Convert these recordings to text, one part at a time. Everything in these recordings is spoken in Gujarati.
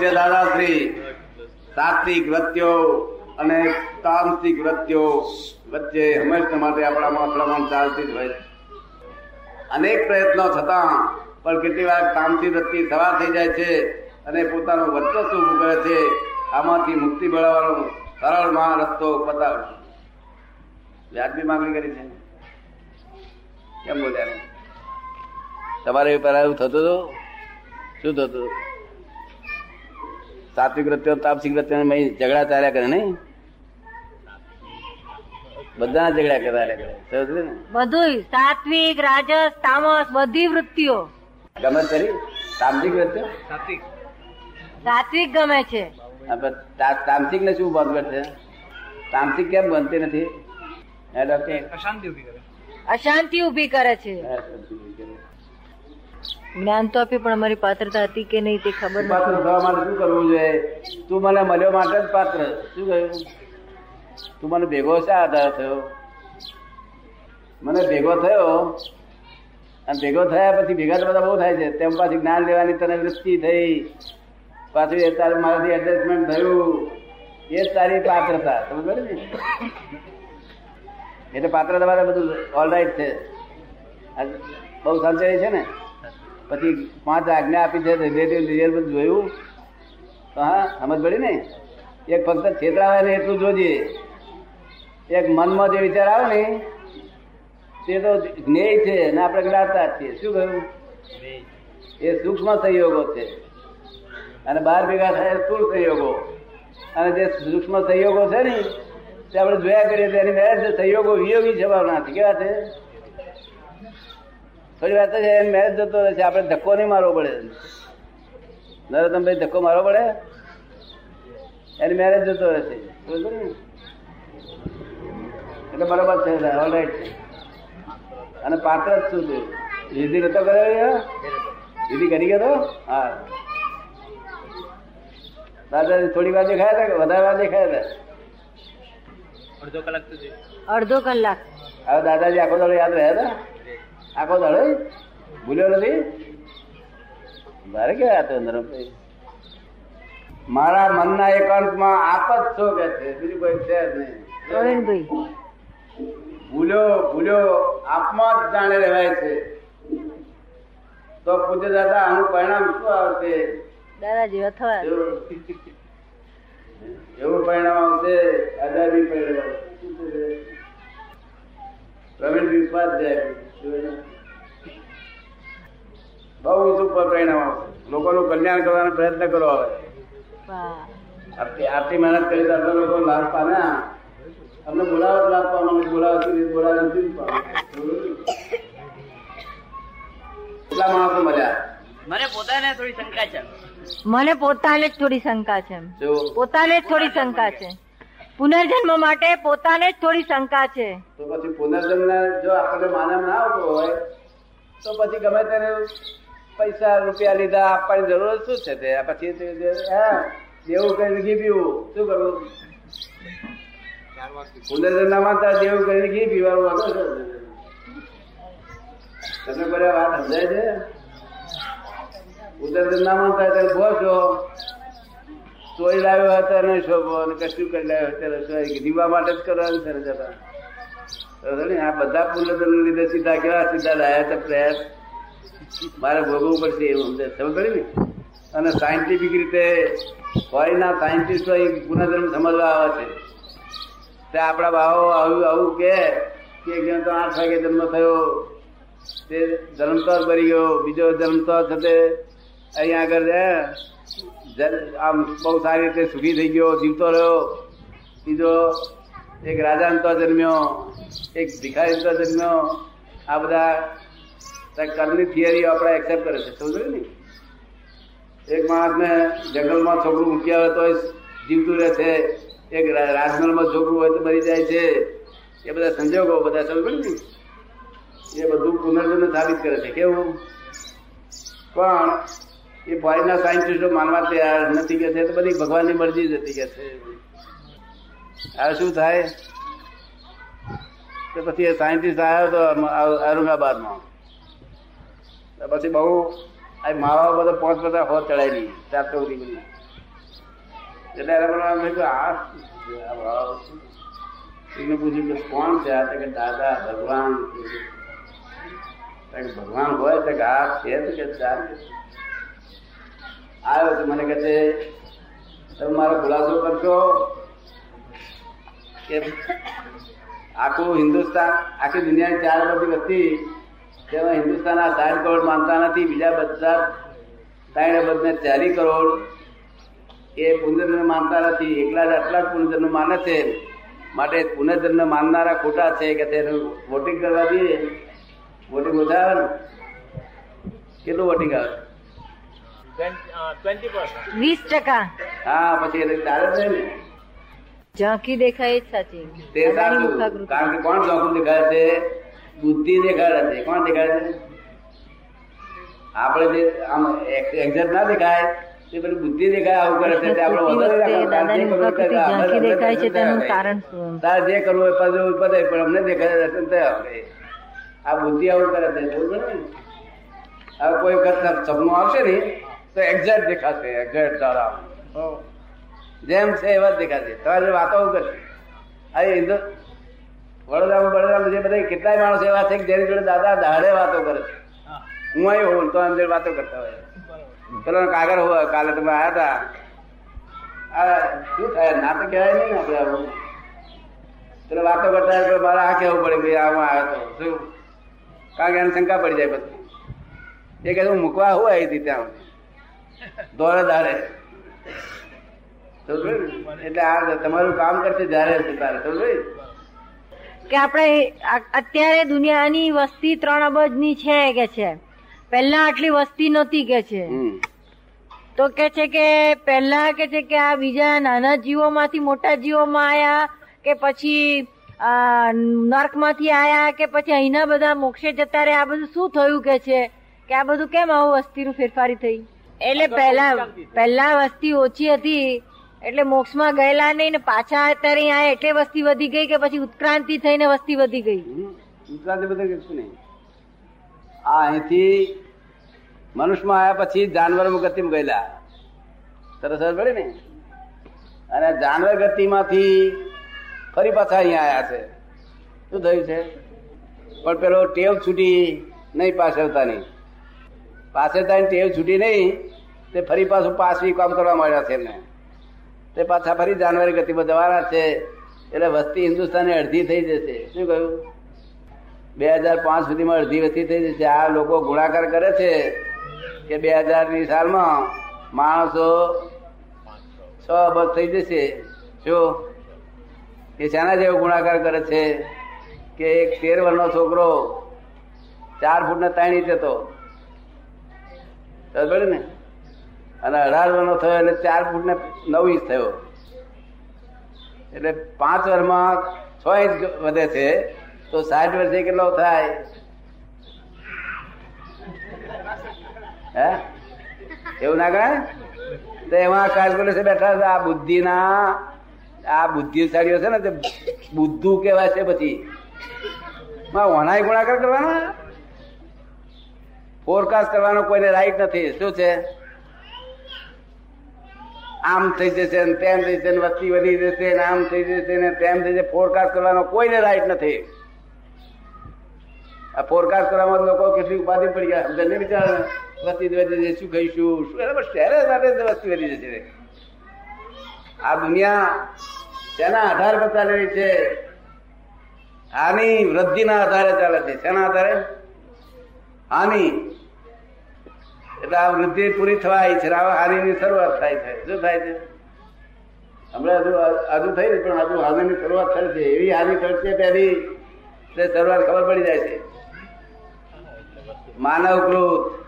પૂજ્ય દાદાશ્રી સાત્વિક વૃત્તિઓ અને તામસિક વૃત્તિઓ વચ્ચે હંમેશા માટે આપણામાં અથડામણ ચાલતી જ હોય છે. અનેક પ્રયત્નો છતાં પણ કેટલી વાર તામસી વૃત્તિ થવા થઈ જાય છે અને પોતાનું વર્ચસ્વ ઊભું કરે છે, આમાંથી મુક્તિ મેળવવાનો સરળમાં રસ્તો બતાવે છે વ્યાજબી માંગણી કરી છે કેમ બોલ્યા તમારે પેલા એવું થતું હતું શું થતું? સાત્વિક વૃત્તિઓ તાપસિક વૃત્તિઓ ઝઘડા ચાલ્યા કરે નહીં? બધા ઝઘડા કર્યા કરે? બધું સાત્વિક રાજસ તામસ બધી વૃત્તિઓ. ગમે તેરી તામસિક વૃત્તિઓ સાત્વિક. ગમે છે. તામસિક ને શું બંધ છે? તામસિક કેમ બનતી નથી? હે કરે. અશાંતિ ઊભી કરે છે. જ્ઞાન તો આપ્યું પણ અમારી પાત્રતા હતી કે નહીં તે ખબર પાત્ર થવા માટે શું કરવું જોઈએ? તું મને મળ્યો માટે જ પાત્ર. શું કહ્યું? તું મને ભેગો શા આધાર થયો? મને ભેગો થયો? અને ભેગો થયા પછી ભેગા તો બધા બહુ થાય છે. તેમ પાછી જ્ઞાન લેવાની તને વૃત્તિ થઈ. પાછું એ તારે મારાથી એડજસ્ટમેન્ટ થયું. એ જ તારી પાત્રતા. તમે ને એટલે પાત્ર તમારે બધું ઓલરાઈટ છે. બહુ સંચય છે ને? પછી પાંચ આજ્ઞા આપી છે રિલેટિવ બધું જોયું. હા, સમજ પડી ને? એક ફક્ત છેતરાવે ને એટલું જોજે. એક મનમાં જે વિચાર આવે ને, તે તો જ્ઞેય છે ને આપણે જ્ઞાતા જ છીએ. શું કહ્યું? એ સૂક્ષ્મ સંયોગો છે. અને બાર ભેગા થાય સ્થૂળ સંયોગો. અને જે સૂક્ષ્મ સંયોગો છે ને, તે આપણે જોયા કરીએ તેની બે સંયોગો વિયોગી જવાના છે કેવા છે? થોડી વાત તો છે મેરેજ જતો રહેશે આપણે ધક્કો નહીં મારવો પડે. નરોત્તમભાઈ ધક્કો મારવો પડે? એની મેરેજ જતો રહેશે એટલે બરોબર છે ઓલરાઈટ છે અને પાત્ર જ શું થયું વિધિ નતો કર્યો વિધિ કરી ગયો હા. દાદા થોડી વાર દેખાયા હતા કે વધારે વાર દેખાયા હતા અડધો કલાક હવે દાદાજી આખો દાડો યાદ રહ્યા હતા આખો દાડો ભૂલ્યો નથી? મારે કેવા હતો નરમભાઈ મારા મનના એકાંતમાં આપ જ છો કે છે બીજું કોઈ છે જ નહીં. ભૂલ્યો ભૂલ્યો આપમાં જ જાણે રહેવાય છે. તો પૂજ્ય દાદા આનું પરિણામ શું આવશે? દાદાજી અથવા એવું. એવું પરિણામ આવશે આઝાદી પરિણામ પ્રવીણ વિશ્વાસ જાય બહુ ઊંચું પર પરિણામ આવશે લોકોનું કલ્યાણ કરવાનો પ્રયત્ન કરો હવે. આટલી મહેનત કરી તો આટલા લોકો લાભ પામે અમને બોલાવત લાભ પામે બોલાવો બોલાવે નથી એટલા માણસો મળ્યા? મને પોતાને થોડી શંકા છે. મને પોતાને જ થોડી શંકા છે. જો. પોતાને જ થોડી શંકા છે. પુનર્જન્મ માટે પોતાને જ થોડી શંકા છે. તો પછી પુનર્જન્મ જો આપણને માનવ ના આવતો હોય, તો પછી ગમે તેને પૈસા, રૂપિયા લીધા આપવાની જરૂર શું છે તે? પછી દેવું કરીને ઘી પીવું, શું કરવું? પુનર્જન્મ ના માનતા દેવું કરીને ઘી પીવાનું છે? તમને બધા વાત સમજાય છે? પુનર્જન્મ ના માનતા ત્યારે બોલ છો ચોરી લાવ્યો હતો ને શોભો અને કશું કરી લાવ્યો હતો. શું જીવવા માટે જ કરવાનું છે જતા. આ બધા પુનર્જન્મ લીધે સીધા કેવા સીધા લાયા છે પ્રયાસ? મારે ભોગવવું પડશે એવું સમજે. સમજ પડી ને? અને સાયન્ટિફિક રીતે ફોરેનના સાયન્ટિસ્ટો એ પુનર્જન્મ સમજવા આવે છે. તે આપણા બાવો આવું આવું કે કે એક તો આઠ વાગે જન્મ થયો, તે ધર્મતર કરી ગયો, બીજો ધર્મતર થતે અહીંયા આગળ આમ બહુ સારી રીતે સુખી થઈ ગયો, જીવતો રહ્યો. બીજો એક રાજા તો જન્મ્યો, એક ભિખારી તો જન્મ્યો. આ બધા કર્મની થિયરી આપણે એક્સેપ્ટ કરે છે, સમજો ને? એક માણસને જંગલમાં છોકરું મૂકી આવે તો જીવતું રહે છે. એક રાજમહેલમાં છોકરું હોય તો મરી જાય છે. એ બધા સંજોગો બધા, સમજો ને? એ બધું પુનર્જન્મ સાબિત કરે છે. કેવું? પણ એ ફોરેનના સાયન્ટિસ્ટો માનવા તૈયાર નથી કે છે, તો બધી ભગવાનની મરજી જ હતી કે છે. હવે શું થાય? તો પછી સાયન્ટિસ્ટ આવ્યો તો ઔરંગાબાદમાં. પછી બહુ, આ માવા બધા પાંચ બધા હોત ચડાવી ચાર ચોરી બધી એટલે આ? આ? એને પૂછ્યું કે, કોણ છે આ? કે, દાદા, ભગવાન. ભગવાન હોય તો કે, આ છે કે ચાલ આવ્યો છે. મને કહે છે, તમે મારો ખુલાસો કરશો કે આખું હિન્દુસ્તાન, આખી દુનિયાની ચાર બધી વસ્તી તેમાં હિન્દુસ્તાન આ સાઠ કરોડ માનતા નથી, બીજા બધા ત્રણ બધને ચારી કરોડ. એ પુનર્જન્મ માનતા નથી, એકલા જ આટલા જ પુનર્જન્મ માને છે. માટે પુનર્જન્મ માનનારા ખોટા છે કે તેનું વોટિંગ કરવા દઈએ. વોટિંગ ને? કેટલું વોટિંગ આવે? વીસ ટકા. હા પછી એટલે ચાલે છે ને. ઝાંકી દેખાય જ સાચી. તે સાચું કારણ કે કોણ ચોખ્ખું દેખાડે છે? બુદ્ધિ દેખાડે છે. કોણ દેખાડે છે? આપણે જે આમ એક્ઝેક્ટ ના દેખાય તે પેલી બુદ્ધિ દેખાય આવું કરે છે. તે આપણે દેખાય. છે તેનું કારણ શું? તારે જે કરવું હોય પદે પદે પણ અમને દેખાય દર્શન થયા આપણે. આ બુદ્ધિ આવું કરે છે હવે કોઈ વખત સપનું આવશે ને તો એક્ઝેક્ટ દેખાશે એક્ઝેક્ટ સારા. જેમ છે એવા જ દેખાશે. તમારે વાતો કરશે? આ હિન્દુ વડોદરામાં વડોદરામાં જે બધા કેટલાય માણસો એવા છે કે જેની જોડે દાદા દાડે વાતો કરે છે. હું. અહીં હોઉં તો અંદર વાતો કરતા હોય. પેલો કાગળ હોય કાલે તમે આવ્યા હતા આ શું થાય? ના તો કહેવાય નહીં આપણે આવું. પેલો વાતો કરતા હોય મારે આ કહેવું પડે ભાઈ આમાં આવ્યો તો. શું? કારણ કે એને શંકા પડી જાય પછી. એ કહે હું મૂકવા હું આવી હતી ત્યાં દાડે એટલે આ તમારું કામ કરશે જયારે તારે સમજો કે આપણે અત્યારે દુનિયાની વસ્તી ત્રણ અબજની છે કે છે. પહેલા આટલી વસ્તી નહોતી કે છે. તો કે છે કે પહેલા કે છે કે આ બીજા નાના જીવોમાંથી મોટા જીવોમાં આયા કે પછી નર્કમાંથી આયા કે પછી અહીંના બધા મોક્ષે જતા રહ્યા. આ બધું શું થયું કે છે? કે આ બધું કેમ આવું વસ્તીનું ફેરફારી થઈ? એટલે પહેલા પહેલા વસ્તી ઓછી હતી એટલે મોક્ષમાં ગયેલા નહીં ને પાછા અત્યારે અહીંયા એટલે વસ્તી વધી ગઈ કે પછી ઉત્ક્રાંતિ થઈને વસ્તી વધી ગઈ. ઉત્ક્રાંતિ બધું કશું નહીં. આ અહીંથી મનુષ્યમાં આવ્યા પછી જાનવર ગતિમાં ગયેલા. તરસ પડે ને? અને જાનવર ગતિમાંથી ફરી પાછા અહીંયા આવ્યા છે. શું થયું છે? પણ પેલો ટેવ છૂટી નહીં. પાછળતાની પાછળતાની ટેવ છૂટી નહીં, તે ફરી પાછું પાછવી કામ કરવા માંડ્યા છે એમને. તે પાછા ફરી જાનવરી ગતિ જવાના છે, એટલે વસ્તી હિન્દુસ્તાની અડધી થઈ જશે. શું કહ્યું? બે હજાર પાંચ સુધીમાં અડધી વસ્તી થઈ જશે. આ લોકો ગુણાકાર કરે છે કે બે હજારની સાલમાં માણસો છ અબજ થઈ જશે. શું કે શાના જેવો ગુણાકાર કરે છે કે એક તેર વર્ષનો છોકરો ચાર ફૂટના તાણી ઇંચ હતો સમજ ને. અને અઢાર વર્ષનો થયો એટલે ચાર ફૂટ ને નવ ઇંચ થયો. એટલે પાંચ વર્ષમાં છ ઇંચ વધે છે, તો સાઠ વર્ષે કેટલો થાય? હે? એવું ના ગણાય? તો એમાં કેલ્ક્યુલેશન બેઠા છે આ બુદ્ધિના, આ બુદ્ધિશાળીઓ છે ને, તે બુદ્ધુ કહેવાય છે પછી. ઓનાય ગુણાકાર કરવાના? ફોરકાસ્ટ કરવાનો કોઈને રાઈટ નથી. શું છે? આમ થઈ જશે ને તેમ થઈ જશે વસ્તી વધી જશે ને આમ થઈ જશે ને તેમ થઈ જશે. ફોરકાસ્ટ કરવાનો કોઈને રાઈટ નથી. આ ફોરકાસ્ટ કરવામાં લોકો કેટલી ઉપાધિ પડી ગયા. સમજે નહીં બિચારા? વસ્તી વધી જશે. શું ખાઈશું શું? શહેર માટે વસ્તી વધી જશે. આ દુનિયા તેના આધાર પર ચાલી છે? આની વૃદ્ધિના આધારે ચાલે છે. તેના આધારે? હાની. એટલે આ વૃદ્ધિ પૂરી થવા આવી છે હવે હાનિની શરૂઆત થાય છે. શું થાય છે? હમણાં હજુ હજુ થઈ પણ હજુ હાનિની શરૂઆત થઈ છે એવી હારી થશે પહેલી તે શરૂઆત ખબર પડી જાય છે. માનવકૃત,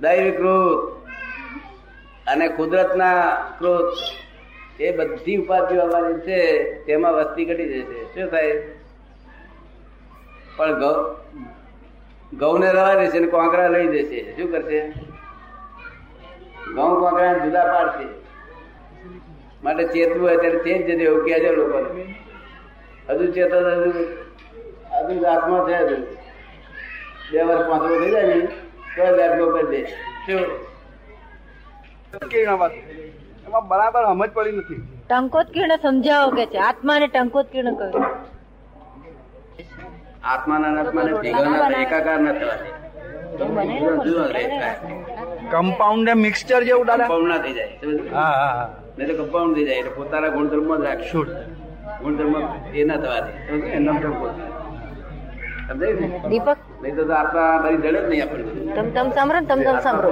દૈવકૃત અને કુદરતના કૃત એ બધી ઉપાધિઓ અમારી છે, તેમાં વસ્તી ઘટી જશે. શું થાય? પણ ગૌ ઘઉંને રવા દેશે ને કોંકરા લઈ જશે. શું કરશે? ઘઉં કોકરા જુદા પાડશે. માટે ચેતવું હોય ત્યારે ચેત જશે એવું કહેજો લોકોને. હજુ ચેતો હજુ હજુ આત્મા છે હજુ. બે વર્ષ પાંચ વર્ષ થઈ જાય ને તો જ આત્મા કરી દે. એમાં બરાબર સમજ પડી નથી. ટંકોત કિરણ સમજાવો કે છે? આત્માને ટંકોત કિરણ કહ્યું આત્માના આત્માને ભેગા એકાકાર ન થવા દે. કમ્પાઉન્ડ મિક્સચર જેવું દાદા? કમ્પાઉન્ડ ના થઈ જાય. હા હા હા. નહીં તો કમ્પાઉન્ડ થઈ જાય. એટલે પોતાના ગુણધર્મ જ રાખ. શુદ્ધ ગુણધર્મ એ ના થવા દે સમજ? એનો ધર્મ ને? દીપક? નહીં તો આપણા આત્મા મારી જડે જ નહીં આપણને. તમ તમ સાંભળો તમ તમ સાંભળો.